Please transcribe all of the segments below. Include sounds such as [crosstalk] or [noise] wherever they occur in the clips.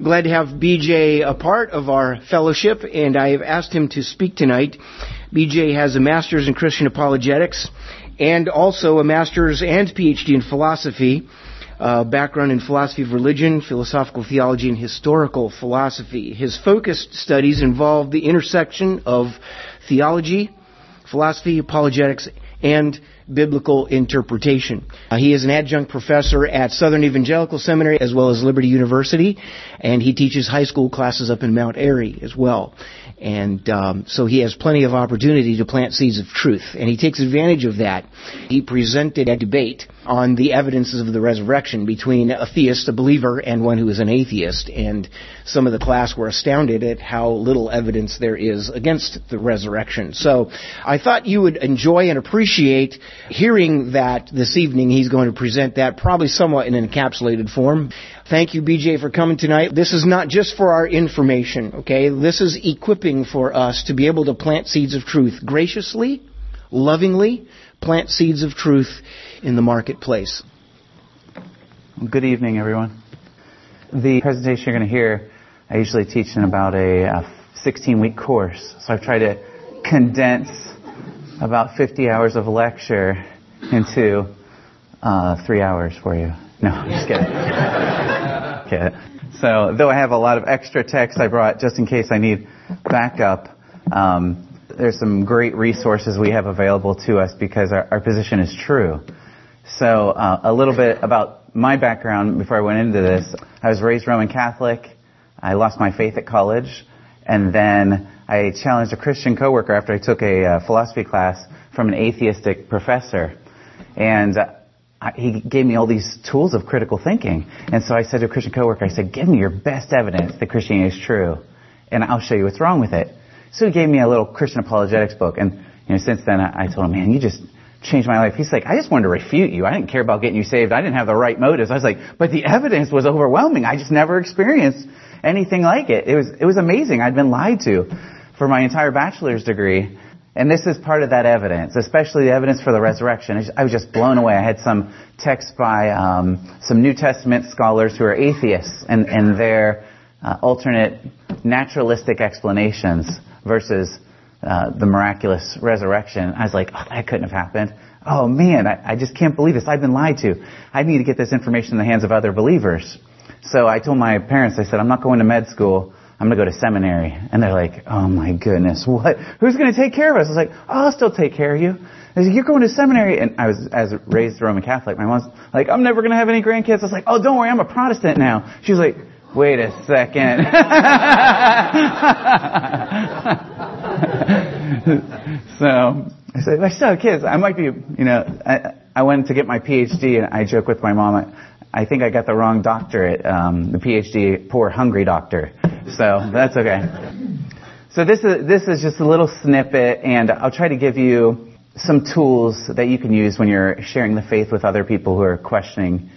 Glad to have BJ a part of our fellowship, and I have asked him to speak tonight. BJ has a master's in Christian apologetics and also a master's and PhD in philosophy, uh, background in philosophy of religion, philosophical theology, and historical philosophy. His focused studies involve the intersection of theology, philosophy, apologetics, and biblical interpretation. Uh, he is an adjunct professor at Southern Evangelical Seminary as well as Liberty University, and he teaches high school classes up in Mount Airy as well. And um, so he has plenty of opportunity to plant seeds of truth, and he takes advantage of that. He presented a debate on the evidences of the resurrection between a theist, a believer, and one who is an atheist. And some of the class were astounded at how little evidence there is against the resurrection. So I thought you would enjoy and appreciate hearing that this evening. He's going to present that probably somewhat in an encapsulated form. Thank you, BJ, for coming tonight. This is not just for our information, okay? This is equipping for us to be able to plant seeds of truth graciously, lovingly, plant seeds of truth in the marketplace. Good evening, everyone. The presentation you're going to hear, I usually teach in about a 16 week course. So I've tried to condense about 50 hours of lecture into uh, three hours for you. No, I'm just kidding. [laughs] So, though I have a lot of extra text I brought just in case I need backup, um, there's some great resources we have available to us because our, our position is true. So, uh, a little bit about my background before I went into this. I was raised Roman Catholic. I lost my faith at college, and then I challenged a Christian coworker after I took a uh, philosophy class from an atheistic professor, and uh, he gave me all these tools of critical thinking. And so I said to a Christian coworker, I said, give me your best evidence that Christianity is true, and I'll show you what's wrong with it. So he gave me a little Christian apologetics book, and you know, since then I, I told him, man, you just changed my life. He's like, I just wanted to refute you. I didn't care about getting you saved. I didn't have the right motives. I was like, but the evidence was overwhelming. I just never experienced anything like it. It was, it was amazing. I'd been lied to for my entire bachelor's degree. And this is part of that evidence, especially the evidence for the resurrection. I was just blown away. I had some text by um, some New Testament scholars who are atheists and, and their uh, alternate naturalistic explanations versus uh, the miraculous resurrection. I was like, oh, that couldn't have happened. Oh man, I, I just can't believe this. I've been lied to. I need to get this information in the hands of other believers. So I told my parents, I said, I'm not going to med school. I'm going to go to seminary. And they're like, oh my goodness, what? Who's going to take care of us? I was like, oh, I'll still take care of you. I said, you're going to seminary. And I was, as raised Roman Catholic, my mom's like, I'm never going to have any grandkids. I was like, oh, don't worry, I'm a Protestant now. She's like, wait a second. [laughs] [laughs] [laughs] so I said, I still have kids. I might be, you know, I, I went to get my PhD and I joke with my mom, I, I think I got the wrong doctorate, um, the PhD, poor hungry doctor. So that's okay. So this is, this is just a little snippet and I'll try to give you some tools that you can use when you're sharing the faith with other people who are questioning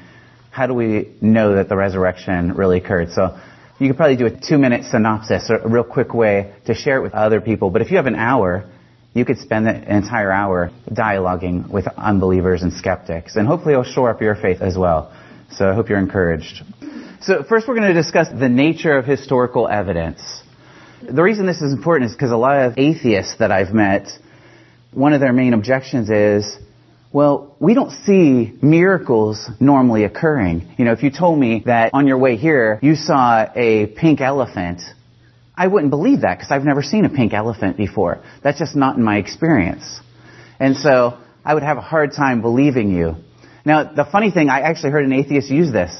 how do we know that the resurrection really occurred. So you could probably do a two minute synopsis, or a real quick way to share it with other people. But if you have an hour, you could spend an entire hour dialoguing with unbelievers and skeptics. And hopefully it'll shore up your faith as well. So I hope you're encouraged. So first we're going to discuss the nature of historical evidence. The reason this is important is because a lot of atheists that I've met, one of their main objections is, well, we don't see miracles normally occurring. You know, if you told me that on your way here you saw a pink elephant, I wouldn't believe that because I've never seen a pink elephant before. That's just not in my experience. And so I would have a hard time believing you. Now, the funny thing, I actually heard an atheist use this.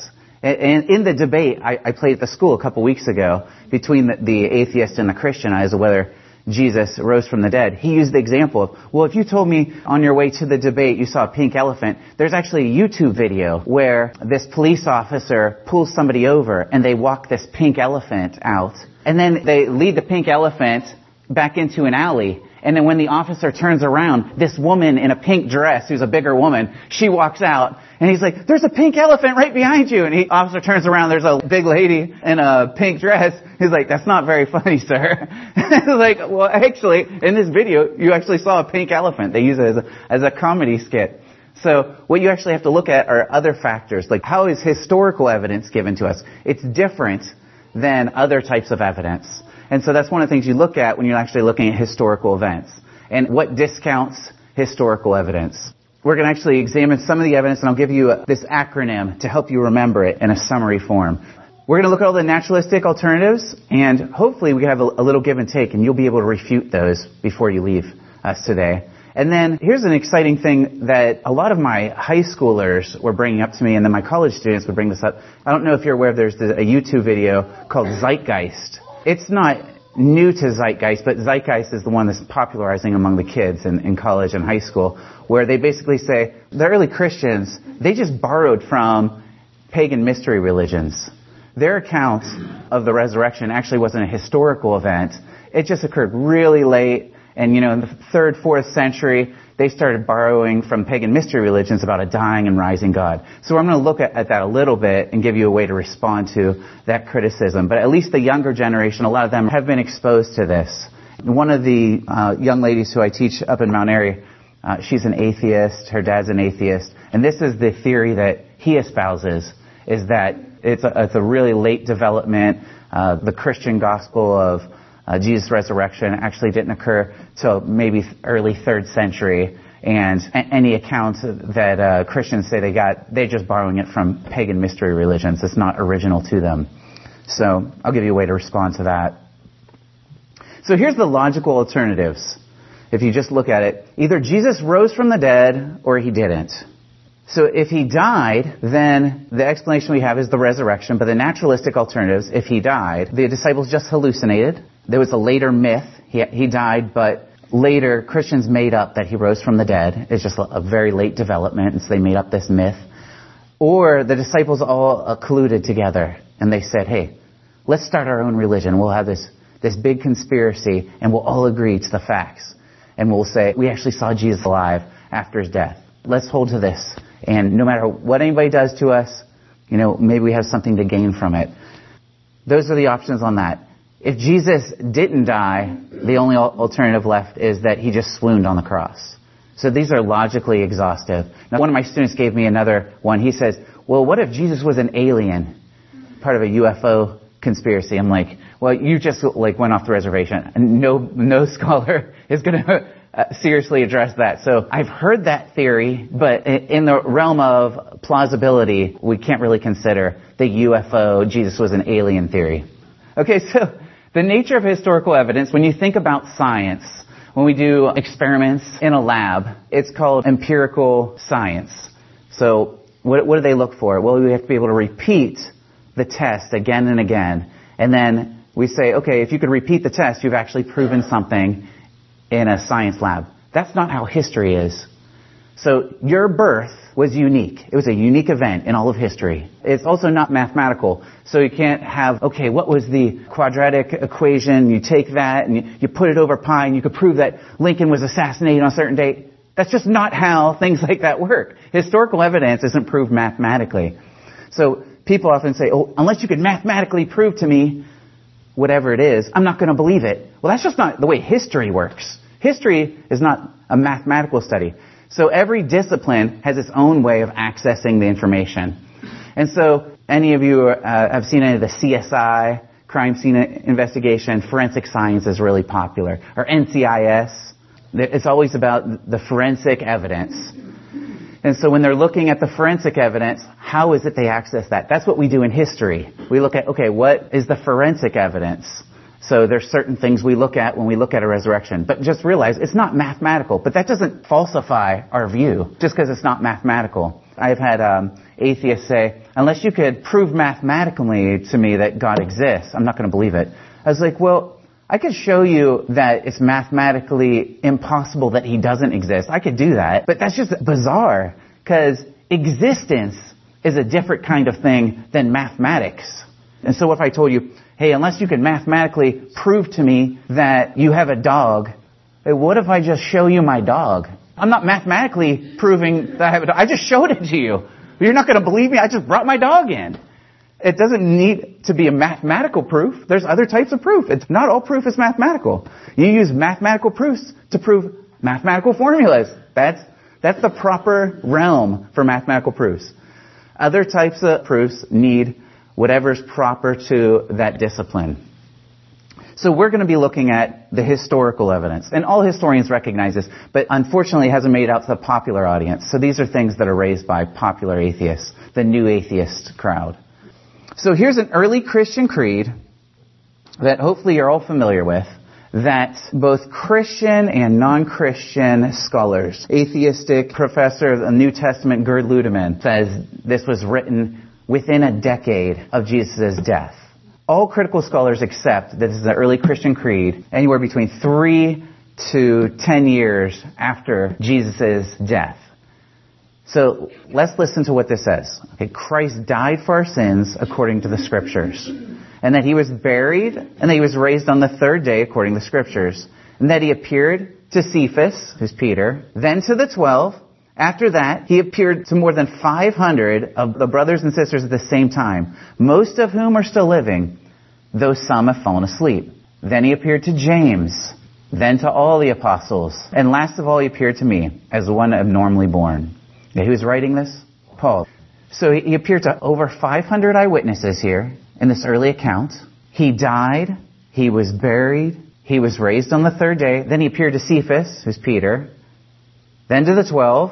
And in the debate I, played at the school a couple weeks ago between the atheist and the Christian as to whether Jesus rose from the dead, he used the example of, well, if you told me on your way to the debate you saw a pink elephant, there's actually a YouTube video where this police officer pulls somebody over and they walk this pink elephant out. And then they lead the pink elephant back into an alley and then when the officer turns around, this woman in a pink dress, who's a bigger woman, she walks out, and he's like, there's a pink elephant right behind you. And the officer turns around, there's a big lady in a pink dress. He's like, that's not very funny, [laughs] sir. Like, well, actually, in this video, you actually saw a pink elephant. They use it as a, as a comedy skit. So what you actually have to look at are other factors, like how is historical evidence given to us? It's different than other types of evidence. And so that's one of the things you look at when you're actually looking at historical events. And what discounts historical evidence? We're going to actually examine some of the evidence and I'll give you this acronym to help you remember it in a summary form. We're going to look at all the naturalistic alternatives and hopefully we have a, a little give and take and you'll be able to refute those before you leave us today. And then here's an exciting thing that a lot of my high schoolers were bringing up to me and then my college students would bring this up. I don't know if you're aware there's a YouTube video called Zeitgeist. It's not new to Zeitgeist, but Zeitgeist is the one that's popularizing among the kids in, in college and high school, where they basically say the early Christians, they just borrowed from pagan mystery religions. Their account of the resurrection actually wasn't a historical event. It just occurred really late, and you know, in the third, fourth century, they started borrowing from pagan mystery religions about a dying and rising God. So I'm going to look at, at, that a little bit and give you a way to respond to that criticism. But at least the younger generation, a lot of them have been exposed to this. One of the uh, young ladies who I teach up in Mount Airy, uh, she's an atheist, her dad's an atheist, and this is the theory that he espouses, is that it's a, it's a really late development. Uh, the Christian gospel of uh, Jesus' resurrection actually didn't occur till maybe early third century. And any account that uh, Christians say they got, they're just borrowing it from pagan mystery religions. It's not original to them. So I'll give you a way to respond to that. So here's the logical alternatives. If you just look at it, either Jesus rose from the dead or he didn't. So if he died, then the explanation we have is the resurrection, but the naturalistic alternatives, if he died, the disciples just hallucinated. There was a later myth. He, he died, but later Christians made up that he rose from the dead. It's just a, very late development, and so they made up this myth. Or the disciples all uh, colluded together, and they said, hey, let's start our own religion. We'll have this, this big conspiracy, and we'll all agree to the facts. And we'll say, we actually saw Jesus alive after his death. Let's hold to this. And no matter what anybody does to us, you know, maybe we have something to gain from it. Those are the options on that. If Jesus didn't die, the only alternative left is that he just swooned on the cross. So these are logically exhaustive. Now, one of my students gave me another one. He says, well, what if Jesus was an alien, part of a UFO conspiracy? I'm like, well, you just like went off the reservation. No, no [laughs] scholar is going to uh, seriously address that. So I've heard that theory, but in the realm of plausibility, we can't really consider the UFO, Jesus was an alien theory. Okay, so [laughs] the nature of historical evidence, when you think about science, when we do experiments in a lab, it's called empirical science. So what, what do they look for? Well, we have to be able to repeat the test again and again. And then we say, okay, if you could repeat the test, you've actually proven something in a science lab. That's not how history is. So your birth was unique. It was a unique event in all of history. It's also not mathematical. So you can't have, okay, what was the quadratic equation? You take that and you, put it over pi and you could prove that Lincoln was assassinated on a certain date. That's just not how things [laughs] like that work. Historical evidence isn't proved mathematically. So people often say, oh, unless you could mathematically prove to me whatever it is, I'm not going to believe it. Well, that's just not the way history works. History is not a mathematical study. So every discipline has its own way of accessing the information. And so any of you uh, have seen any of the CSI, crime scene investigation, forensic science is really popular, or NCIS. It's always about the forensic evidence. And so when they're looking at the forensic evidence, how is it they access that? That's what we do in history. We look at, okay, what is the forensic evidence? So there's certain things we look at when we look at a resurrection. But just realize it's not mathematical. But that doesn't falsify our view just because it's not mathematical. I've had um, atheists say, unless you could prove mathematically to me that God exists, I'm not going to believe it. I was like, well, I could show you that it's mathematically impossible that he doesn't exist. I could do that. But that's just bizarre because existence is a different kind of thing than mathematics. And so if I told you, hey, unless you can mathematically prove to me that you have a dog, what if I just show you my dog? I'm not mathematically proving that I have a dog. I just showed it to you. You're not going to believe me. I just brought my dog in. It doesn't need to be a mathematical proof. There's other types of proof. It's not all proof is mathematical. You use mathematical proofs to prove mathematical formulas. That's, that's the proper realm for mathematical proofs. Other types of proofs need whatever's proper to that discipline. So we're going to be looking at the historical evidence. And all historians recognize this, but unfortunately it hasn't made it out to the popular audience. So these are things that are raised by popular atheists, the new atheist crowd. So here's an early Christian creed that hopefully you're all familiar with that both Christian and non-Christian scholars, atheistic professor of the New Testament Gerd Ludemann says this was written within a decade of Jesus' death. All critical scholars accept that this is an early Christian creed anywhere between three to ten years after Jesus' death. So let's listen to what this says. Okay, Christ died for our sins according to the scriptures and that he was buried, and that he was raised on the third day according to the scriptures, and that he appeared to Cephas, who's Peter, then to the twelve. After that, he appeared to more than 500 of the brothers and sisters at the same time, most of whom are still living, though some have fallen asleep. Then he appeared to James, then to all the apostles, and last of all he appeared to me, as one abnormally born. Who was writing this? Paul. So he appeared to over 500 eyewitnesses here in this early account. He died, he was buried, he was raised on the third day, then he appeared to Cephas, who's Peter, then to the twelve.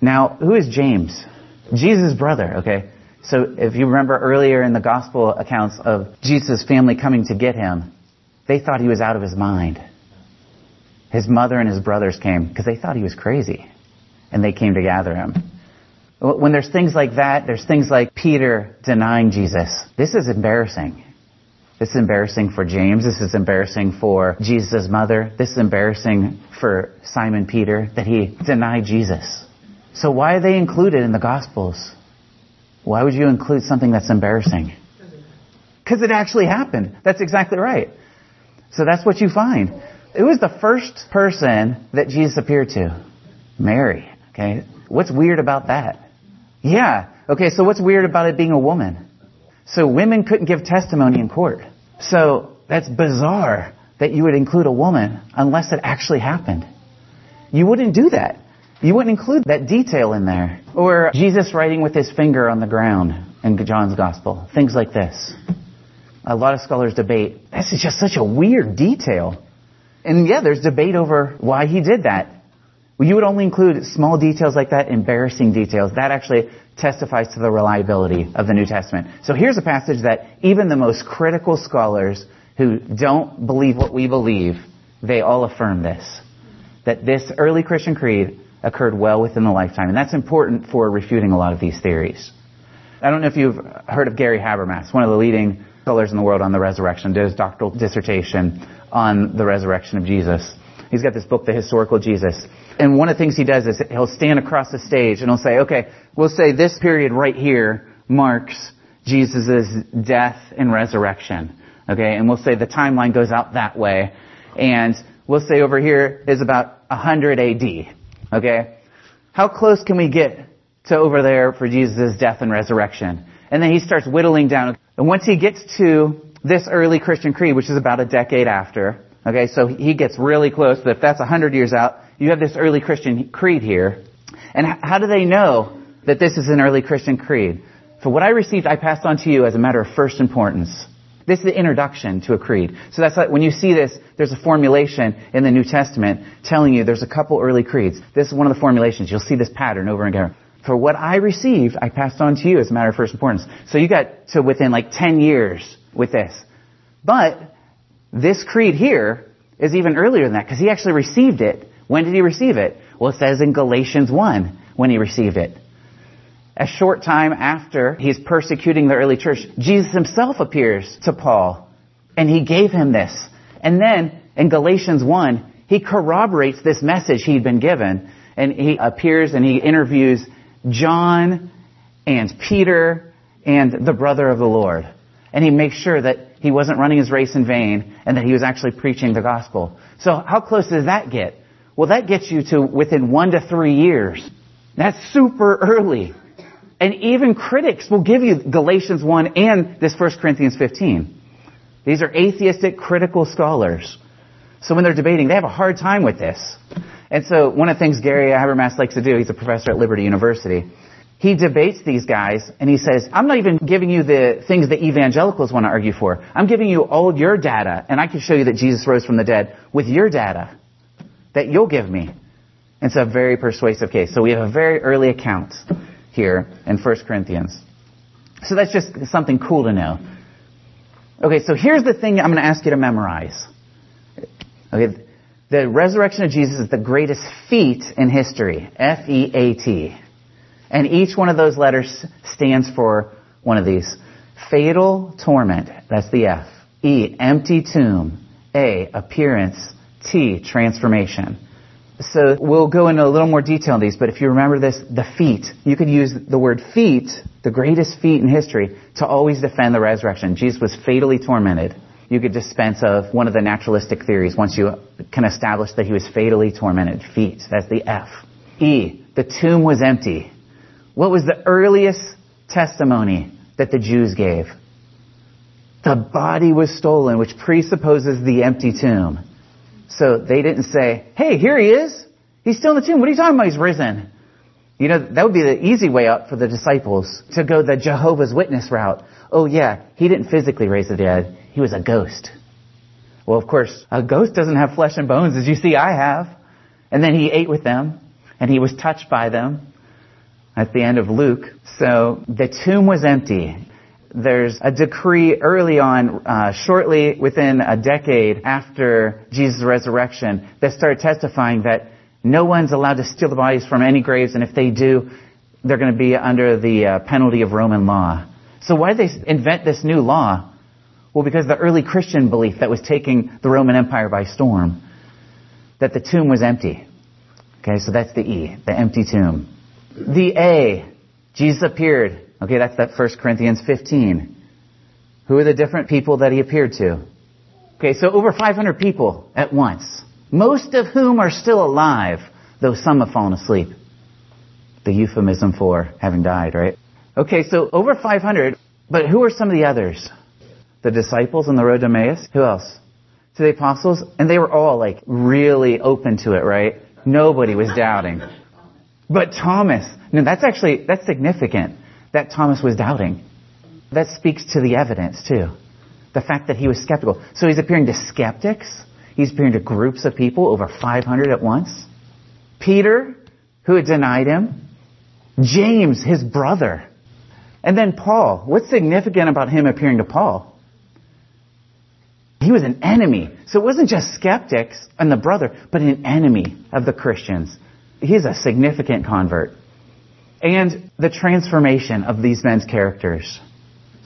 Now, who is James? Jesus' brother, okay? So if you remember earlier in the gospel accounts of Jesus' family coming to get him, they thought he was out of his mind. His mother and his brothers came because they thought he was crazy. And they came to gather him. When there's things like that, there's things like Peter denying Jesus. This is embarrassing. This is embarrassing for James. This is embarrassing for Jesus' mother. This is embarrassing for Simon Peter that he denied Jesus. So why are they included in the Gospels? Why would you include something that's embarrassing? Because it actually happened. That's exactly right. So that's what you find. It was the first person that Jesus appeared to. Mary. Okay. What's weird about that? Yeah. Okay, so what's weird about it being a woman? So women couldn't give testimony in court. So that's bizarre that you would include a woman unless it actually happened. You wouldn't do that. You wouldn't include that detail in there. Or Jesus writing with his finger on the ground in John's gospel. Things like this. A lot of scholars debate, this is just such a weird detail. And yeah, there's debate over why he did that. You would only include small details like that, embarrassing details. That actually testifies to the reliability of the New Testament. So here's a passage that even the most critical scholars who don't believe what we believe, they all affirm this. That this early Christian creed occurred well within the lifetime. And that's important for refuting a lot of these theories. I don't know if you've heard of Gary Habermas, one of the leading scholars in the world on the resurrection, did his doctoral dissertation on the resurrection of Jesus. He's got this book, The Historical Jesus. And one of the things he does is he'll stand across the stage and he'll say, okay, we'll say this period right here marks Jesus' death and resurrection. Okay, and we'll say the timeline goes out that way. And we'll say over here is about 100 AD. Okay? How close can we get to over there for Jesus' death and resurrection? And then he starts whittling down. And once he gets to this early Christian creed, which is about a decade after, okay, so he gets really close, but if that's 100 years out, you have this early Christian creed here. And how do they know that this is an early Christian creed? For what I received, I passed on to you as a matter of first importance. This is the introduction to a creed. So that's like when you see this, there's a formulation in the New Testament telling you there's a couple early creeds. This is one of the formulations. You'll see this pattern over and again. For what I received, I passed on to you as a matter of first importance. So you got to within like 10 years with this. But this creed here is even earlier than that because he actually received it when did he receive it? Well, it says in Galatians 1 when he received it. A short time after he's persecuting the early church, Jesus himself appears to Paul and he gave him this. And then in Galatians 1, he corroborates this message he'd been given and he appears and he interviews John and Peter and the brother of the Lord. And he makes sure that he wasn't running his race in vain and that he was actually preaching the gospel. So how close does that get? Well, that gets you to within one to three years. That's super early. And even critics will give you Galatians 1 and this 1 Corinthians 15. These are atheistic critical scholars. So when they're debating, they have a hard time with this. And so one of the things Gary Habermas likes to do, he's a professor at Liberty University, he debates these guys and he says, I'm not even giving you the things that evangelicals want to argue for. I'm giving you all your data and I can show you that Jesus rose from the dead with your data that you'll give me. It's a very persuasive case. So we have a very early account here in 1 Corinthians. So that's just something cool to know. Okay, so here's the thing I'm going to ask you to memorize. Okay, the resurrection of Jesus is the greatest feat in history. F-E-A-T. And each one of those letters stands for one of these. Fatal torment. That's the F. E, empty tomb. A, appearance. T, transformation. So we'll go into a little more detail on these, but if you remember this, the feat, you could use the word feat, the greatest feat in history, to always defend the resurrection. Jesus was fatally tormented. You could dispense of one of the naturalistic theories once you can establish that he was fatally tormented. Feet. that's the F. E, the tomb was empty. What was the earliest testimony that the Jews gave? The body was stolen, which presupposes the empty tomb. So they didn't say, hey, here he is. He's still in the tomb. What are you talking about? He's risen. You know, that would be the easy way out for the disciples to go the Jehovah's Witness route. Oh yeah, he didn't physically raise the dead. He was a ghost. Well, of course, a ghost doesn't have flesh and bones as you see I have. And then he ate with them and he was touched by them at the end of Luke. So the tomb was empty there's a decree early on, uh, shortly within a decade after Jesus' resurrection, that started testifying that no one's allowed to steal the bodies from any graves, and if they do, they're going to be under the uh, penalty of Roman law. So why did they invent this new law? Well, because the early Christian belief that was taking the Roman Empire by storm, that the tomb was empty. Okay, so that's the E, the empty tomb. The A, Jesus appeared Okay, that's that 1 Corinthians 15. Who are the different people that he appeared to? Okay, so over 500 people at once. Most of whom are still alive, though some have fallen asleep. The euphemism for having died, right? Okay, so over 500, but who are some of the others? The disciples on the road to Emmaus? Who else? To the apostles? And they were all like really open to it, right? Nobody was doubting. But Thomas, no, that's actually, that's significant that Thomas was doubting. That speaks to the evidence too. The fact that he was skeptical. So he's appearing to skeptics. He's appearing to groups of people, over 500 at once. Peter, who had denied him. James, his brother. And then Paul. What's significant about him appearing to Paul? He was an enemy. So it wasn't just skeptics and the brother, but an enemy of the Christians. He's a significant convert and the transformation of these men's characters.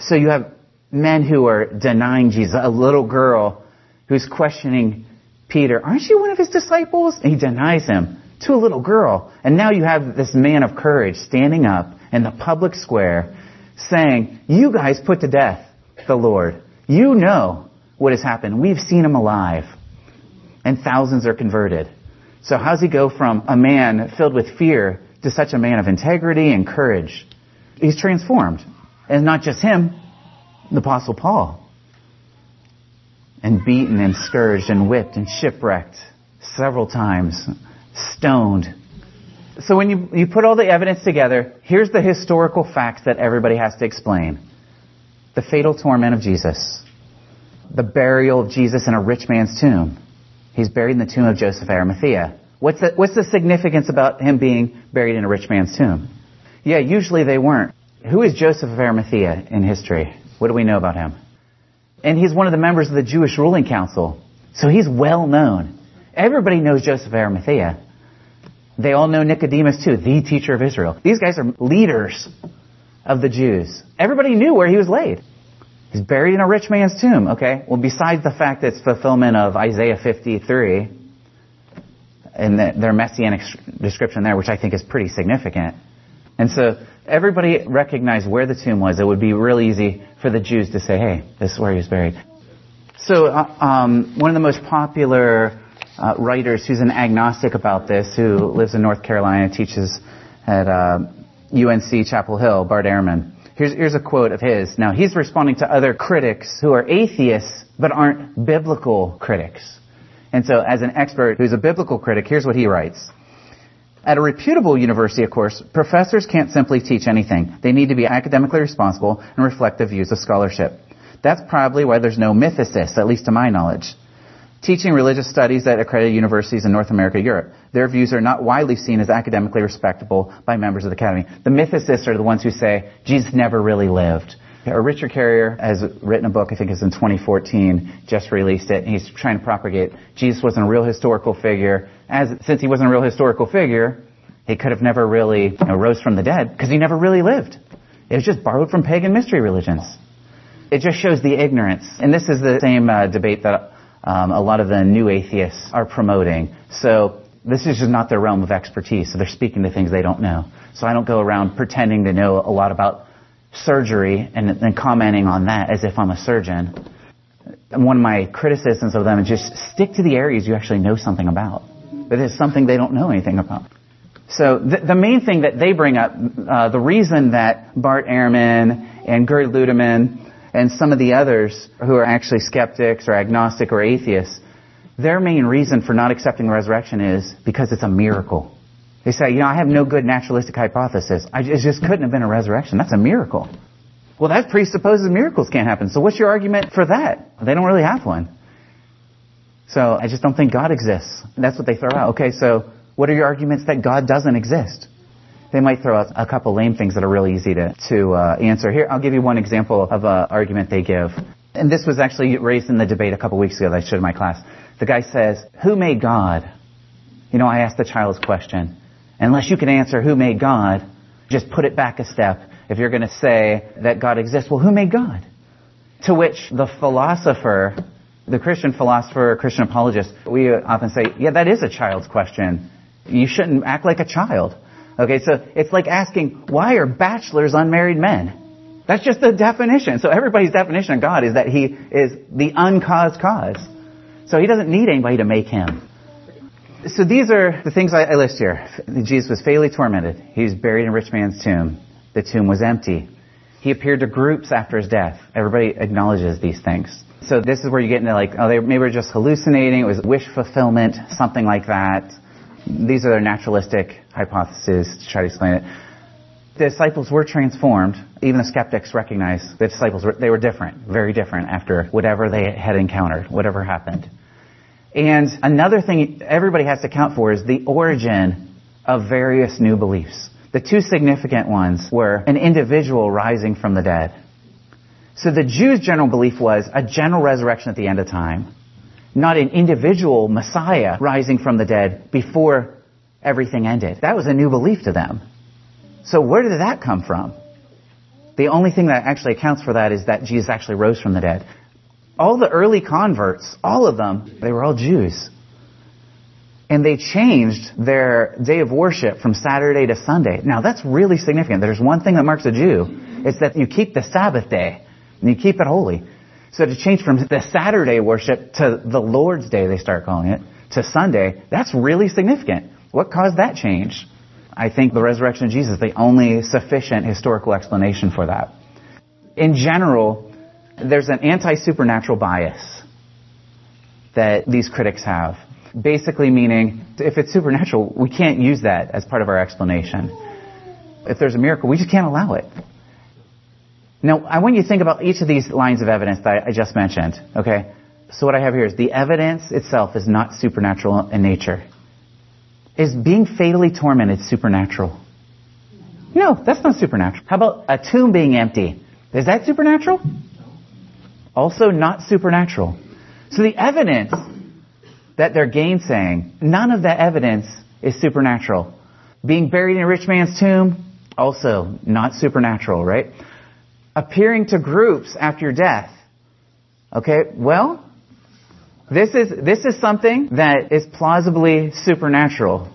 So you have men who are denying Jesus, a little girl who's questioning Peter, aren't you one of his disciples? And he denies him to a little girl. And now you have this man of courage standing up in the public square saying, you guys put to death the Lord. You know what has happened. We've seen him alive. And thousands are converted. So how's he go from a man filled with fear to such a man of integrity and courage. He's transformed. And not just him, the apostle Paul. And beaten and scourged and whipped and shipwrecked several times, stoned. So when you, you put all the evidence together, here's the historical facts that everybody has to explain. The fatal torment of Jesus. The burial of Jesus in a rich man's tomb. He's buried in the tomb of Joseph Arimathea. What's the, what's the significance about him being buried in a rich man's tomb? Yeah, usually they weren't. Who is Joseph of Arimathea in history? What do we know about him? And he's one of the members of the Jewish ruling council. So he's well known. Everybody knows Joseph of Arimathea. They all know Nicodemus too, the teacher of Israel. These guys are leaders of the Jews. Everybody knew where he was laid. He's buried in a rich man's tomb, okay? Well, besides the fact that it's fulfillment of Isaiah 53, in the, their messianic description there, which I think is pretty significant. And so everybody recognized where the tomb was. It would be real easy for the Jews to say, hey, this is where he was buried. So uh, um, one of the most popular uh, writers who's an agnostic about this, who lives in North Carolina, teaches at uh, UNC Chapel Hill, Bart Ehrman. Here's, here's a quote of his. Now, he's responding to other critics who are atheists but aren't biblical critics. And so as an expert who's a biblical critic, here's what he writes. At a reputable university, of course, professors can't simply teach anything. They need to be academically responsible and reflect the views of scholarship. That's probably why there's no mythicists, at least to my knowledge. Teaching religious studies at accredited universities in North America, Europe. Their views are not widely seen as academically respectable by members of the academy. The mythicists are the ones who say Jesus never really lived. Richard Carrier has written a book, I think it's in 2014, just released it, and he's trying to propagate Jesus wasn't a real historical figure. As since he wasn't a real historical figure, he could have never really you know, rose from the dead because he never really lived. It was just borrowed from pagan mystery religions. It just shows the ignorance, and this is the same uh, debate that um, a lot of the new atheists are promoting. So this is just not their realm of expertise. So they're speaking to things they don't know. So I don't go around pretending to know a lot about surgery and then commenting on that as if I'm a surgeon. One of my criticisms of them is just stick to the areas you actually know something about. But it's something they don't know anything about. So the, the main thing that they bring up, uh, the reason that Bart Ehrman and Gerd Ludemann and some of the others who are actually skeptics or agnostic or atheists, their main reason for not accepting resurrection is because it's a miracle. They say, you know, I have no good naturalistic hypothesis. I, it just couldn't have been a resurrection. That's a miracle. Well, that presupposes miracles can't happen. So what's your argument for that? They don't really have one. So I just don't think God exists. That's what they throw out. Okay, so what are your arguments that God doesn't exist? They might throw out a couple lame things that are really easy to, to uh, answer. Here, I'll give you one example of an argument they give. And this was actually raised in the debate a couple weeks ago that I showed in my class. The guy says, who made God? You know, I asked the child's question. Unless you can answer who made God, just put it back a step. If you're going to say that God exists, well, who made God? To which the philosopher, the Christian philosopher, Christian apologist, we often say, yeah, that is a child's question. You shouldn't act like a child. Okay, so it's like asking, why are bachelors unmarried men? That's just the definition. So everybody's definition of God is that He is the uncaused cause. So He doesn't need anybody to make Him. So these are the things I, I list here. Jesus was fatally tormented. He was buried in a rich man's tomb. The tomb was empty. He appeared to groups after his death. Everybody acknowledges these things. So this is where you get into like, oh, they maybe were just hallucinating. It was wish fulfillment, something like that. These are their naturalistic hypotheses to try to explain it. The disciples were transformed. Even the skeptics recognize the disciples were, they were different, very different after whatever they had encountered, whatever happened. And another thing everybody has to account for is the origin of various new beliefs. The two significant ones were an individual rising from the dead. So the Jews' general belief was a general resurrection at the end of time, not an individual Messiah rising from the dead before everything ended. That was a new belief to them. So where did that come from? The only thing that actually accounts for that is that Jesus actually rose from the dead all the early converts, all of them, they were all Jews. And they changed their day of worship from Saturday to Sunday. Now that's really significant. There's one thing that marks a Jew. It's that you keep the Sabbath day and you keep it holy. So to change from the Saturday worship to the Lord's Day, they start calling it, to Sunday, that's really significant. What caused that change? I think the resurrection of Jesus is the only sufficient historical explanation for that. In general, there's an anti-supernatural bias that these critics have. Basically meaning, if it's supernatural, we can't use that as part of our explanation. If there's a miracle, we just can't allow it. Now, I want you to think about each of these lines of evidence that I just mentioned, okay? So what I have here is the evidence itself is not supernatural in nature. Is being fatally tormented supernatural? No, that's not supernatural. How about a tomb being empty? Is that supernatural? Also not supernatural. So the evidence that they're gainsaying, none of that evidence is supernatural. Being buried in a rich man's tomb, also not supernatural, right? Appearing to groups after your death. Okay, well, this is, this is something that is plausibly supernatural.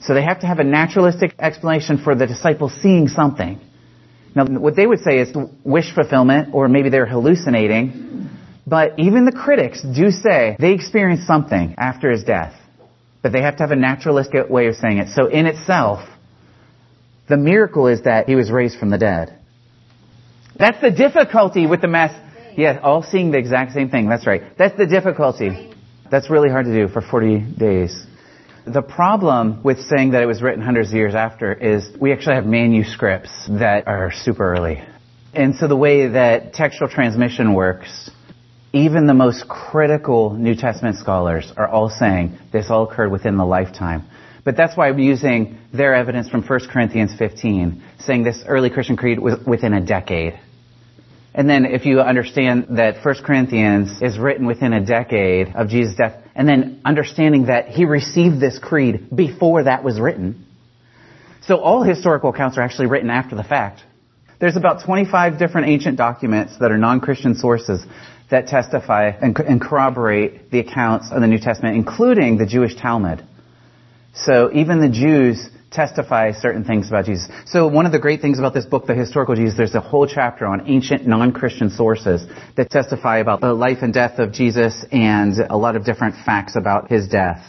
So they have to have a naturalistic explanation for the disciples seeing something. Now, what they would say is wish fulfillment, or maybe they're hallucinating. But even the critics do say they experienced something after his death. But they have to have a naturalistic way of saying it. So in itself, the miracle is that he was raised from the dead. That's the difficulty with the mass. Yeah, all seeing the exact same thing. That's right. That's the difficulty. That's really hard to do for 40 days. The problem with saying that it was written hundreds of years after is we actually have manuscripts that are super early. And so the way that textual transmission works, even the most critical New Testament scholars are all saying this all occurred within the lifetime. But that's why I'm using their evidence from 1 Corinthians 15, saying this early Christian creed was within a decade. And then if you understand that 1 Corinthians is written within a decade of Jesus' death, and then understanding that he received this creed before that was written. So all historical accounts are actually written after the fact. There's about 25 different ancient documents that are non-Christian sources that testify and, and corroborate the accounts of the New Testament, including the Jewish Talmud. So even the Jews testify certain things about Jesus. So one of the great things about this book, The Historical Jesus, there's a whole chapter on ancient non-Christian sources that testify about the life and death of Jesus and a lot of different facts about his death.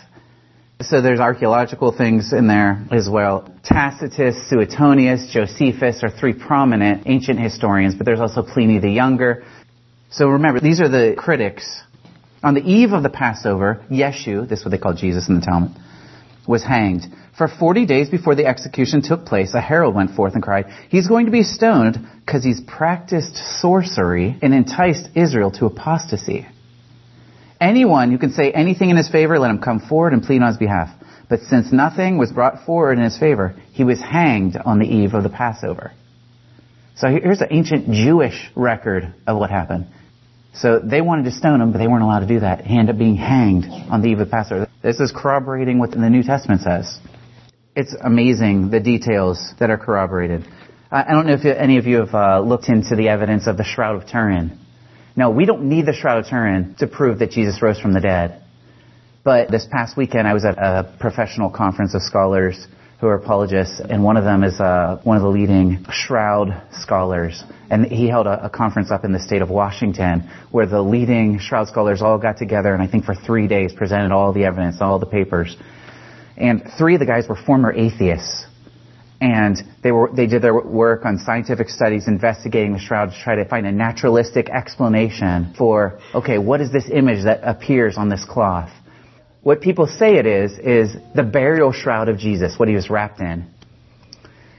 So there's archaeological things in there as well. Tacitus, Suetonius, Josephus are three prominent ancient historians, but there's also Pliny the Younger. So remember, these are the critics. On the eve of the Passover, Yeshu, this is what they call Jesus in the Talmud, was hanged. For 40 days before the execution took place, a herald went forth and cried, He's going to be stoned because he's practiced sorcery and enticed Israel to apostasy. Anyone who can say anything in his favor, let him come forward and plead on his behalf. But since nothing was brought forward in his favor, he was hanged on the eve of the Passover. So here's an ancient Jewish record of what happened. So they wanted to stone him, but they weren't allowed to do that. He ended up being hanged on the eve of Passover. This is corroborating what the New Testament says. It's amazing the details that are corroborated. I don't know if any of you have uh, looked into the evidence of the Shroud of Turin. No, we don't need the Shroud of Turin to prove that Jesus rose from the dead. But this past weekend, I was at a professional conference of scholars who are apologists, and one of them is uh, one of the leading Shroud scholars. And he held a, a conference up in the state of Washington where the leading Shroud scholars all got together, and I think for three days presented all the evidence, all the papers. And three of the guys were former atheists. And they were, they did their work on scientific studies investigating the shroud to try to find a naturalistic explanation for, okay, what is this image that appears on this cloth? What people say it is, is the burial shroud of Jesus, what he was wrapped in.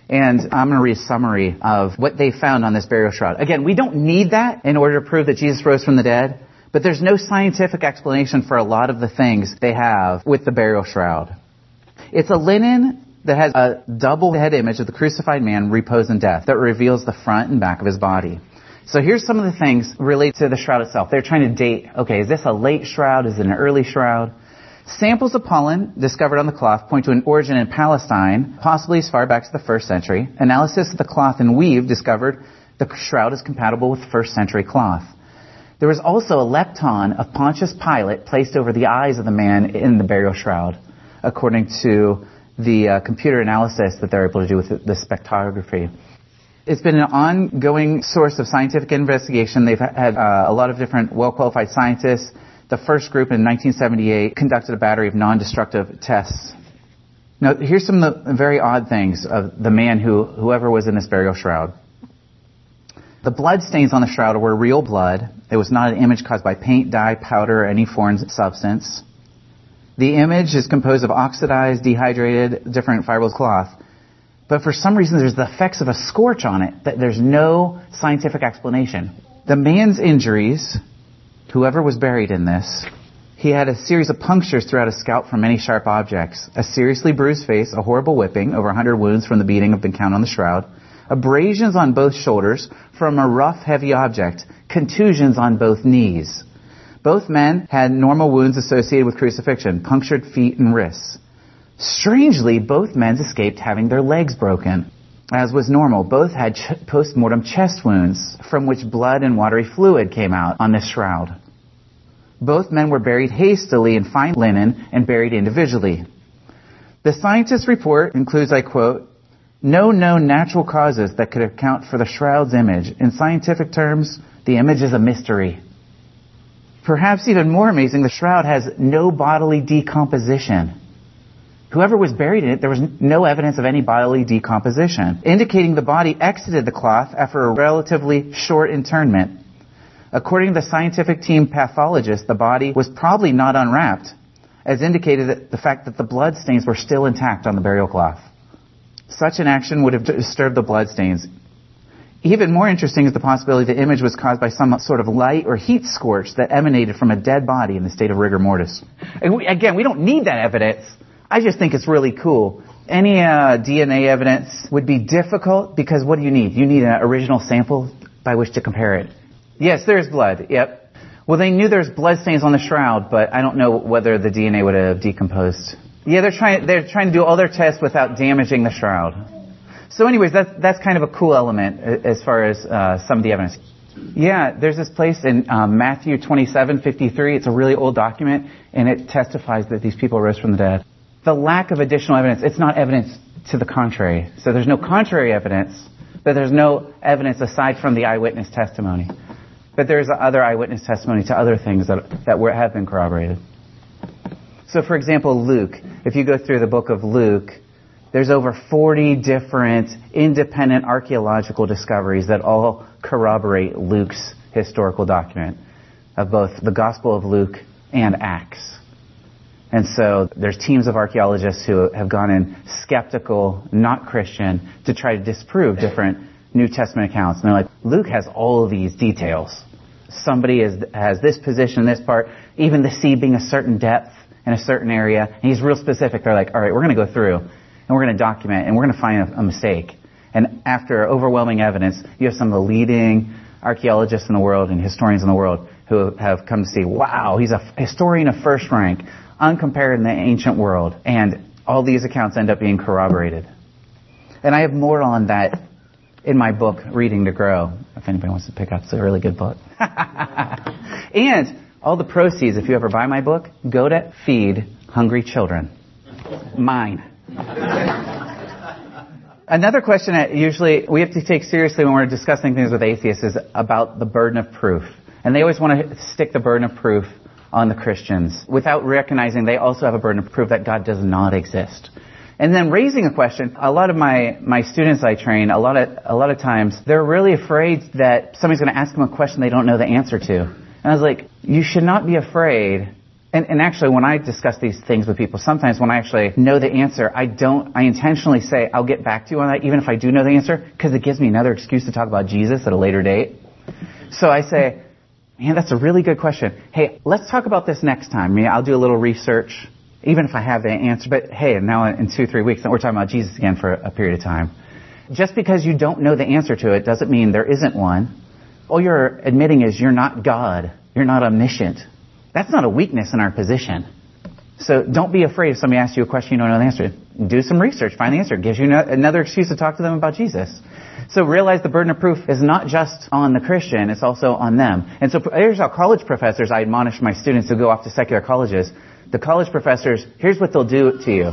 And I'm going to read a summary of what they found on this burial shroud. Again, we don't need that in order to prove that Jesus rose from the dead, but there's no scientific explanation for a lot of the things they have with the burial shroud. It's a linen that has a double head image of the crucified man reposed in death that reveals the front and back of his body. So here's some of the things related to the shroud itself. They're trying to date, okay, is this a late shroud? Is it an early shroud? Samples of pollen discovered on the cloth point to an origin in Palestine, possibly as far back as the first century. Analysis of the cloth and weave discovered the shroud is compatible with first century cloth. There was also a lepton of Pontius Pilate placed over the eyes of the man in the burial shroud according to the uh, computer analysis that they're able to do with the spectrography. It's been an ongoing source of scientific investigation. They've had uh, a lot of different well-qualified scientists. The first group in 1978 conducted a battery of non-destructive tests. Now, here's some of the very odd things of the man who, whoever was in this burial shroud. The blood stains on the shroud were real blood. It was not an image caused by paint, dye, powder, or any foreign substance. The image is composed of oxidized, dehydrated, different fibrous cloth. But for some reason, there's the effects of a scorch on it that there's no scientific explanation. The man's injuries, whoever was buried in this, he had a series of punctures throughout his scalp from many sharp objects, a seriously bruised face, a horrible whipping, over 100 wounds from the beating of the count on the shroud, abrasions on both shoulders from a rough, heavy object, contusions on both knees. Both men had normal wounds associated with crucifixion, punctured feet and wrists. Strangely, both men escaped having their legs broken. As was normal, both had ch- post-mortem chest wounds from which blood and watery fluid came out on this shroud. Both men were buried hastily in fine linen and buried individually. The scientist's report includes, I quote, no known natural causes that could account for the shroud's image. In scientific terms, the image is a mystery. Perhaps even more amazing, the shroud has no bodily decomposition. Whoever was buried in it, there was no evidence of any bodily decomposition, indicating the body exited the cloth after a relatively short internment. According to the scientific team pathologist, the body was probably not unwrapped, as indicated the fact that the blood stains were still intact on the burial cloth. Such an action would have disturbed the blood stains. Even more interesting is the possibility the image was caused by some sort of light or heat scorch that emanated from a dead body in the state of rigor mortis. Again, we don't need that evidence. I just think it's really cool. Any uh, DNA evidence would be difficult because what do you need? You need an original sample by which to compare it. Yes, there's blood. Yep. Well, they knew there's blood stains on the shroud, but I don't know whether the DNA would have decomposed. Yeah, they're trying, they're trying to do all their tests without damaging the shroud. So anyways, that's, that's kind of a cool element as far as uh, some of the evidence. Yeah, there's this place in um, Matthew 27, 53. It's a really old document, and it testifies that these people rose from the dead. The lack of additional evidence, it's not evidence to the contrary. So there's no contrary evidence, but there's no evidence aside from the eyewitness testimony. But there's other eyewitness testimony to other things that, that were, have been corroborated. So, for example, Luke. If you go through the book of Luke, there's over 40 different independent archaeological discoveries that all corroborate Luke's historical document of both the Gospel of Luke and Acts. And so there's teams of archaeologists who have gone in skeptical, not Christian, to try to disprove different New Testament accounts. And they're like, Luke has all of these details. Somebody is, has this position this part, even the sea being a certain depth in a certain area. And he's real specific. They're like, all right, we're going to go through and we're going to document and we're going to find a, a mistake. And after overwhelming evidence, you have some of the leading archaeologists in the world and historians in the world who have come to see, wow, he's a historian of first rank, uncompared in the ancient world. And all these accounts end up being corroborated. And I have more on that in my book, Reading to Grow, if anybody wants to pick up. It's a really good book. [laughs] and all the proceeds, if you ever buy my book, go to feed hungry children. Mine. Another question that usually we have to take seriously when we're discussing things with atheists is about the burden of proof. And they always want to stick the burden of proof on the Christians without recognizing they also have a burden of proof that God does not exist. And then raising a question, a lot of my, my students I train, a lot of, a lot of times, they're really afraid that somebody's going to ask them a question they don't know the answer to. And I was like, you should not be afraid. And, and actually, when I discuss these things with people, sometimes when I actually know the answer, I don't, I intentionally say, I'll get back to you on that, even if I do know the answer, because it gives me another excuse to talk about Jesus at a later date. So I say, man, that's a really good question. Hey, let's talk about this next time. I mean, I'll do a little research even if I have the answer. But hey, now in two, three weeks, we're talking about Jesus again for a period of time. Just because you don't know the answer to it doesn't mean there isn't one. All you're admitting is you're not God. You're not omniscient. That's not a weakness in our position. So don't be afraid if somebody asks you a question you don't know the answer. Do some research, find the answer. It gives you another excuse to talk to them about Jesus. So realize the burden of proof is not just on the Christian, it's also on them. And so here's how college professors, I admonish my students who go off to secular colleges the college professors, here's what they'll do to you.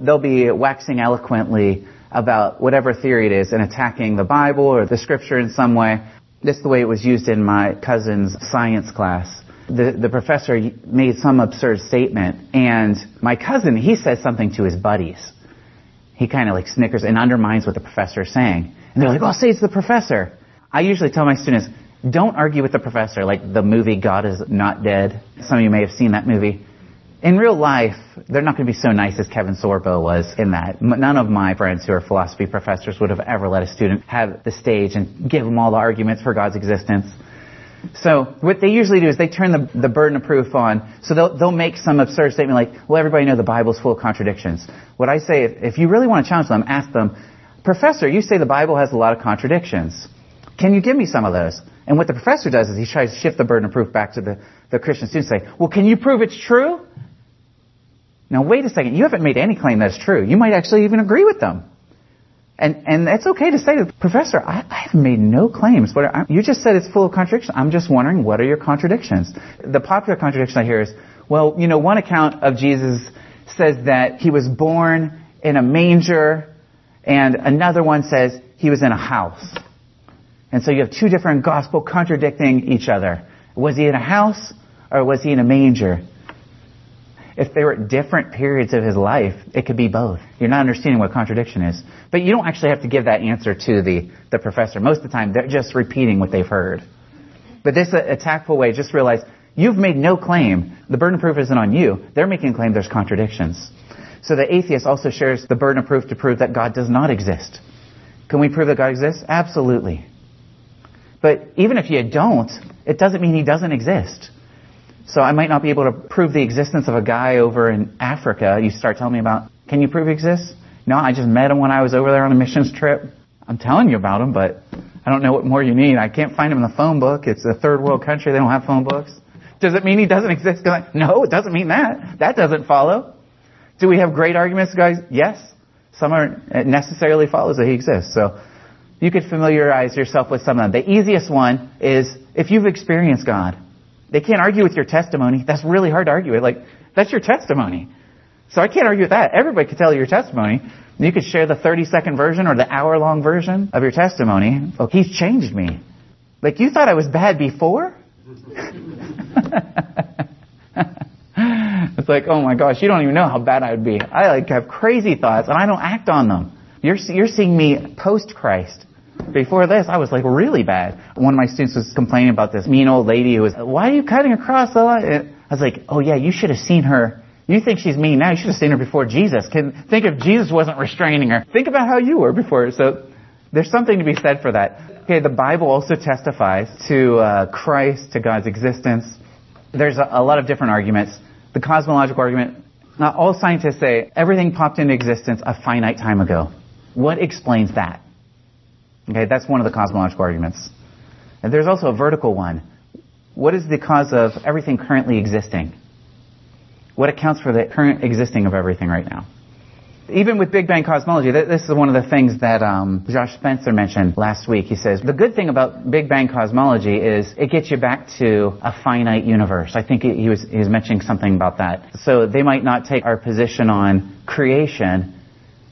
They'll be waxing eloquently about whatever theory it is and attacking the Bible or the scripture in some way. This is the way it was used in my cousin's science class. The, the professor made some absurd statement and my cousin, he says something to his buddies. He kind of like snickers and undermines what the professor is saying. And they're like, oh, say it's the professor. I usually tell my students, don't argue with the professor, like the movie God is Not Dead. Some of you may have seen that movie. In real life, they're not going to be so nice as Kevin Sorbo was in that. None of my friends who are philosophy professors would have ever let a student have the stage and give them all the arguments for God's existence. So what they usually do is they turn the, the burden of proof on. So they'll, they'll make some absurd statement like, well, everybody knows the Bible's full of contradictions. What I say, if, if you really want to challenge them, ask them, Professor, you say the Bible has a lot of contradictions. Can you give me some of those? And what the professor does is he tries to shift the burden of proof back to the, the Christian students say, well, can you prove it's true? Now wait a second, you haven't made any claim that's true. You might actually even agree with them. And, and it's okay to say to the professor, I, I have made no claims, but I, you just said it's full of contradictions. I'm just wondering, what are your contradictions? The popular contradiction I hear is, well, you know, one account of Jesus says that he was born in a manger, and another one says he was in a house. And so you have two different gospel contradicting each other. Was he in a house or was he in a manger? If they were at different periods of his life, it could be both. You're not understanding what contradiction is. But you don't actually have to give that answer to the, the professor. Most of the time, they're just repeating what they've heard. But this, a, a tactful way, just realize you've made no claim. The burden of proof isn't on you. They're making a claim there's contradictions. So the atheist also shares the burden of proof to prove that God does not exist. Can we prove that God exists? Absolutely. But even if you don't, it doesn't mean he doesn't exist. So I might not be able to prove the existence of a guy over in Africa you start telling me about. Can you prove he exists? No, I just met him when I was over there on a missions trip. I'm telling you about him, but I don't know what more you need. I can't find him in the phone book. It's a third world country. They don't have phone books. Does it mean he doesn't exist? No, it doesn't mean that. That doesn't follow. Do we have great arguments, guys? Yes. Some are it necessarily follows that he exists. So you could familiarize yourself with some of them. The easiest one is if you've experienced God. They can't argue with your testimony. That's really hard to argue with. Like, that's your testimony. So I can't argue with that. Everybody could tell your testimony. You could share the 30 second version or the hour long version of your testimony. Oh, he's changed me. Like, you thought I was bad before? [laughs] it's like, oh my gosh, you don't even know how bad I would be. I like have crazy thoughts and I don't act on them. You're, you're seeing me post Christ. Before this, I was like really bad. One of my students was complaining about this mean old lady who was, why are you cutting across the line? I was like, oh yeah, you should have seen her. You think she's mean now, you should have seen her before Jesus. Can, think if Jesus wasn't restraining her. Think about how you were before. So there's something to be said for that. Okay, the Bible also testifies to uh, Christ, to God's existence. There's a, a lot of different arguments. The cosmological argument, not all scientists say everything popped into existence a finite time ago. What explains that? Okay, that's one of the cosmological arguments. And there's also a vertical one. What is the cause of everything currently existing? What accounts for the current existing of everything right now? Even with Big Bang cosmology, this is one of the things that um, Josh Spencer mentioned last week. He says the good thing about Big Bang cosmology is it gets you back to a finite universe. I think he was he was mentioning something about that. So they might not take our position on creation,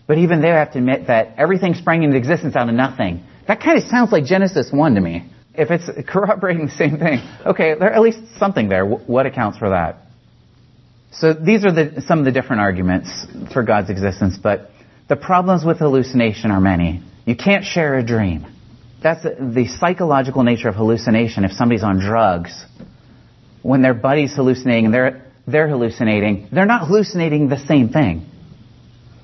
but even they have to admit that everything sprang into existence out of nothing. That kind of sounds like Genesis 1 to me. If it's [laughs] corroborating the same thing, okay, there at least something there. What accounts for that? So these are the, some of the different arguments for God's existence, but the problems with hallucination are many. You can't share a dream. That's the psychological nature of hallucination. If somebody's on drugs, when their buddy's hallucinating and they're, they're hallucinating, they're not hallucinating the same thing.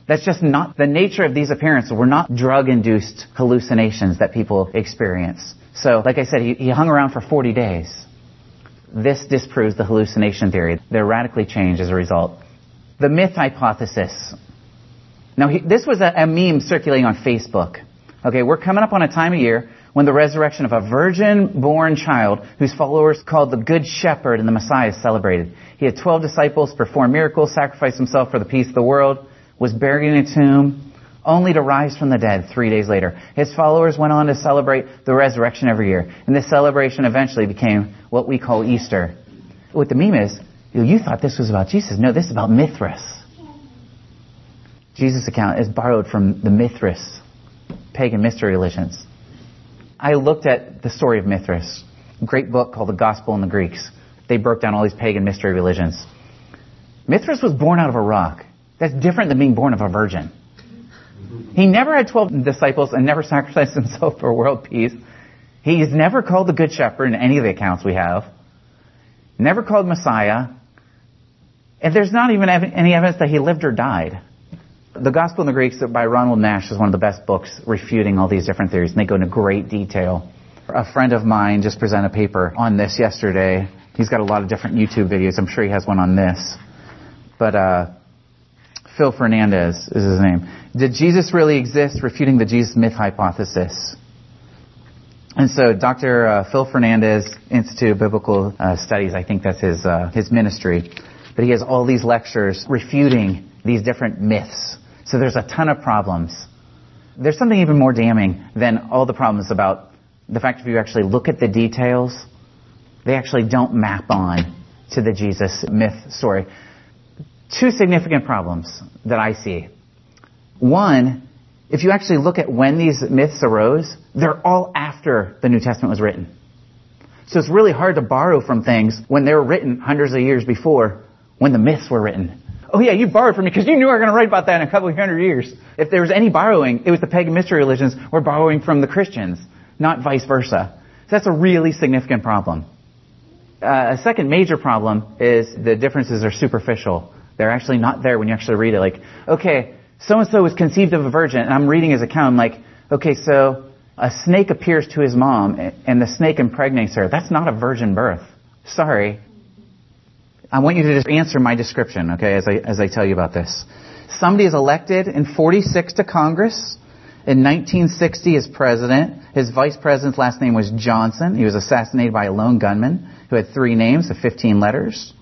That's just not the nature of these appearances. We're not drug-induced hallucinations that people experience. So, like I said, he, he hung around for 40 days. This disproves the hallucination theory. They're radically changed as a result. The myth hypothesis. Now, he, this was a, a meme circulating on Facebook. Okay, we're coming up on a time of year when the resurrection of a virgin born child whose followers called the Good Shepherd and the Messiah is celebrated. He had 12 disciples, performed miracles, sacrificed himself for the peace of the world was buried in a tomb, only to rise from the dead three days later. His followers went on to celebrate the resurrection every year. And this celebration eventually became what we call Easter. What the meme is, you thought this was about Jesus. No, this is about Mithras. Jesus' account is borrowed from the Mithras, pagan mystery religions. I looked at the story of Mithras, great book called The Gospel and the Greeks. They broke down all these pagan mystery religions. Mithras was born out of a rock. That's different than being born of a virgin. He never had 12 disciples and never sacrificed [laughs] himself for world peace. He's never called the Good Shepherd in any of the accounts we have. Never called Messiah. And there's not even any evidence that he lived or died. The Gospel and the Greeks by Ronald Nash is one of the best books refuting all these different theories, and they go into great detail. A friend of mine just presented a paper on this yesterday. He's got a lot of different YouTube videos. I'm sure he has one on this. But uh, Phil Fernandes is his name. Did Jesus really exist? Refuting the Jesus myth hypothesis. And so Dr. Uh, Phil Fernandes, Institute of Biblical uh, Studies, I think that's his, uh, his ministry. But he has all these lectures refuting these different myths. So there's a ton of problems. There's something even more damning than all the problems about the fact if you actually look at the details, they actually don't map on to the Jesus myth story two significant problems that I see. One, if you actually look at when these myths arose, they're all after the New Testament was written. So it's really hard to borrow from things when they were written hundreds of years before when the myths were written. Oh yeah, you borrowed from me because you knew I were going to write about that in a couple of hundred years. If there was any borrowing, it was the pagan mystery religions were borrowing from the Christians, not vice versa. So that's a really significant problem. Uh, a second major problem is the differences are superficial. They're actually not there when you actually read it. Like, okay, so and so was conceived of a virgin, and I'm reading his account. I'm like, okay, so a snake appears to his mom, and the snake impregnates her. That's not a virgin birth. Sorry. I want you to just answer my description, okay, as I, as I tell you about this. Somebody is elected in 46 to Congress. In 1960 as president. His vice president's last name was Johnson. He was assassinated by a lone gunman who had three names of 15 letters.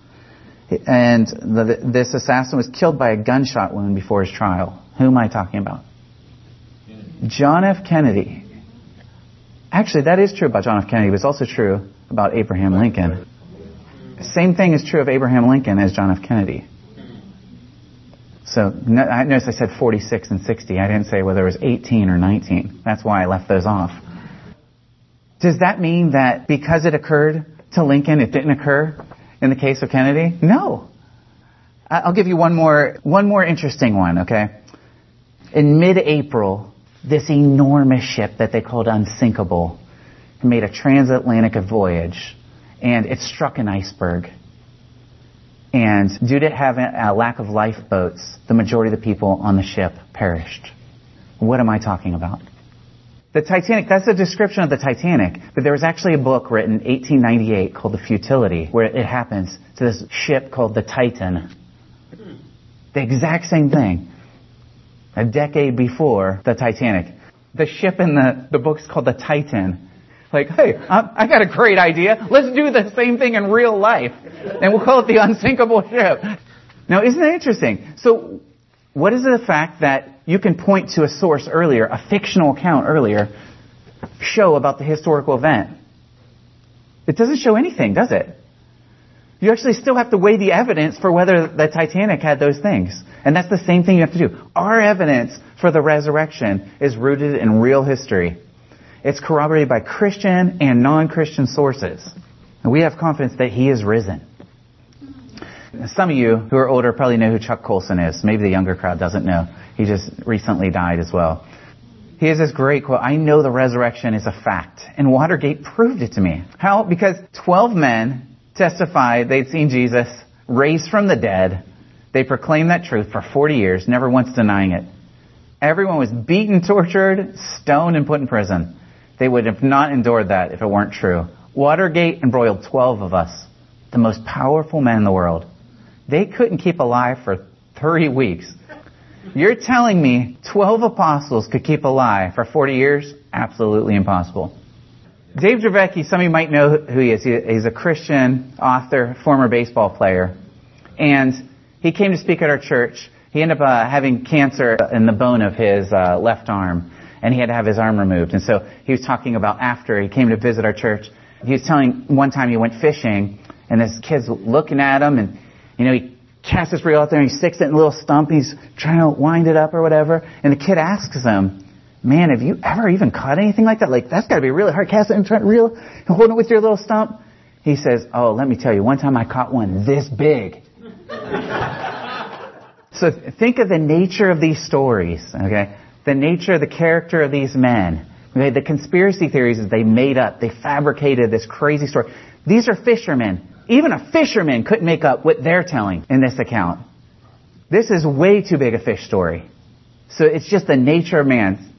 And the, this assassin was killed by a gunshot wound before his trial. Who am I talking about? John F. Kennedy. Actually, that is true about John F. Kennedy, but it's also true about Abraham Lincoln. Same thing is true of Abraham Lincoln as John F. Kennedy. So notice I said 46 and 60. I didn't say whether it was 18 or 19. That's why I left those off. Does that mean that because it occurred to Lincoln, it didn't occur in the case of Kennedy? No. I'll give you one more, one more interesting one, okay? In mid-April, this enormous ship that they called Unsinkable made a transatlantic voyage and it struck an iceberg. And due to having a lack of lifeboats, the majority of the people on the ship perished. What am I talking about? The Titanic, that's a description of the Titanic, but there was actually a book written in 1898 called The Futility, where it happens to this ship called the Titan. The exact same thing. A decade before the Titanic. The ship in the, the book's called the Titan. Like, hey, I, I got a great idea. Let's do the same thing in real life. And we'll call it the unsinkable ship. Now, isn't that interesting? So, what is the fact that you can point to a source earlier, a fictional account earlier, show about the historical event? It doesn't show anything, does it? You actually still have to weigh the evidence for whether the Titanic had those things. And that's the same thing you have to do. Our evidence for the resurrection is rooted in real history. It's corroborated by Christian and non-Christian sources. And we have confidence that he is risen. Some of you who are older probably know who Chuck Colson is. Maybe the younger crowd doesn't know. He just recently died as well. He has this great quote, I know the resurrection is a fact. And Watergate proved it to me. How? Because 12 men testified they'd seen Jesus raised from the dead. They proclaimed that truth for 40 years, never once denying it. Everyone was beaten, tortured, stoned, and put in prison. They would have not endured that if it weren't true. Watergate embroiled 12 of us, the most powerful men in the world. They couldn't keep alive for 30 weeks. You're telling me 12 apostles could keep alive for 40 years? Absolutely impossible. Dave Dravecky, some of you might know who he is. He's a Christian author, former baseball player. And he came to speak at our church. He ended up uh, having cancer in the bone of his uh, left arm. And he had to have his arm removed. And so he was talking about after he came to visit our church. He was telling one time he went fishing and this kid's looking at him and you know, he casts his reel out there and he sticks it in a little stump. He's trying to wind it up or whatever. And the kid asks him, man, have you ever even caught anything like that? Like, that's gotta be really hard. Cast it and try to reel and hold it with your little stump. He says, oh, let me tell you, one time I caught one this big. [laughs] so think of the nature of these stories, okay? The nature, of the character of these men. Okay? The conspiracy theories that they made up. They fabricated this crazy story. These are fishermen even a fisherman couldn't make up what they're telling in this account. This is way too big a fish story. So it's just the nature of man.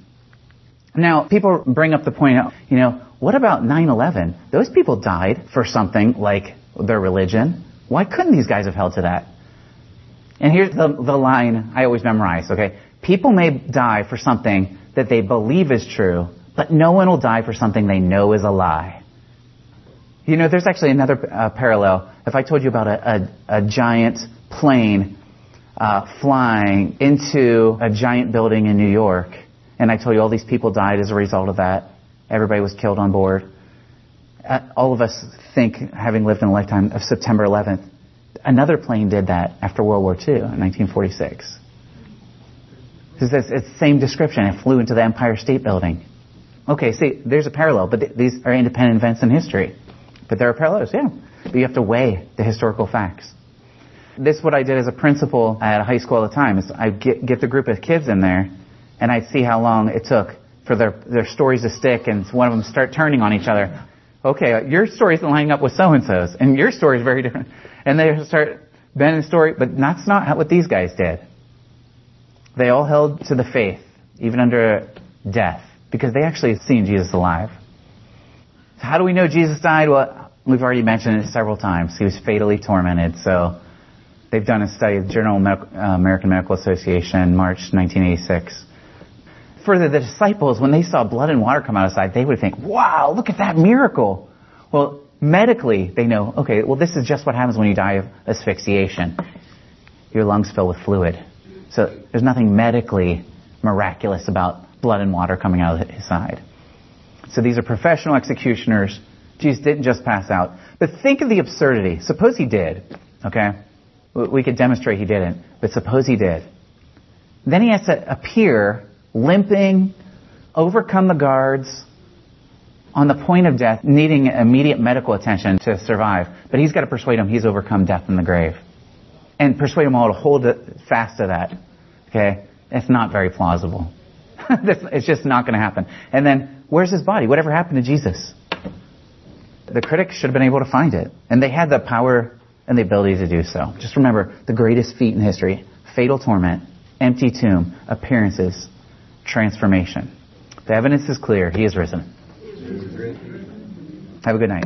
Now, people bring up the point, you know, what about 9-11? Those people died for something like their religion. Why couldn't these guys have held to that? And here's the, the line I always memorize, okay? People may die for something that they believe is true, but no one will die for something they know is a lie. You know, there's actually another uh, parallel. If I told you about a, a, a giant plane uh, flying into a giant building in New York, and I told you all these people died as a result of that, everybody was killed on board. Uh, all of us think, having lived in a lifetime of September 11th, another plane did that after World War II in 1946. It's the same description. It flew into the Empire State Building. Okay, see, there's a parallel, but th- these are independent events in history. But there are parallels, yeah. But you have to weigh the historical facts. This is what I did as a principal at a high school at the time. Is I'd get, get the group of kids in there, and I'd see how long it took for their, their stories to stick, and one of them start turning on each other. okay, uh, your story isn't lining up with so and your story is very different. And they start bending the story, but that's not what these guys did. They all held to the faith, even under death, because they actually seen Jesus alive. How do we know Jesus died? Well, we've already mentioned it several times. He was fatally tormented, so they've done a study, the Journal of uh, American Medical Association, March 1986 further, the disciples, when they saw blood and water come out of his side, they would think, wow, look at that miracle. Well, medically, they know, okay, well, this is just what happens when you die of asphyxiation. Your lungs fill with fluid. So there's nothing medically miraculous about blood and water coming out of his side. So these are professional executioners. Jesus didn't just pass out. But think of the absurdity. Suppose he did, okay? We could demonstrate he didn't, but suppose he did. Then he has to appear limping, overcome the guards, on the point of death, needing immediate medical attention to survive. But he's got to persuade them he's overcome death in the grave. And persuade them all to hold fast to that. Okay? It's not very plausible. [laughs] it's just not going to happen. And then, where's his body? Whatever happened to Jesus? The critics should have been able to find it. And they had the power and the ability to do so. Just remember the greatest feat in history fatal torment, empty tomb, appearances, transformation. The evidence is clear. He is risen. Have a good night.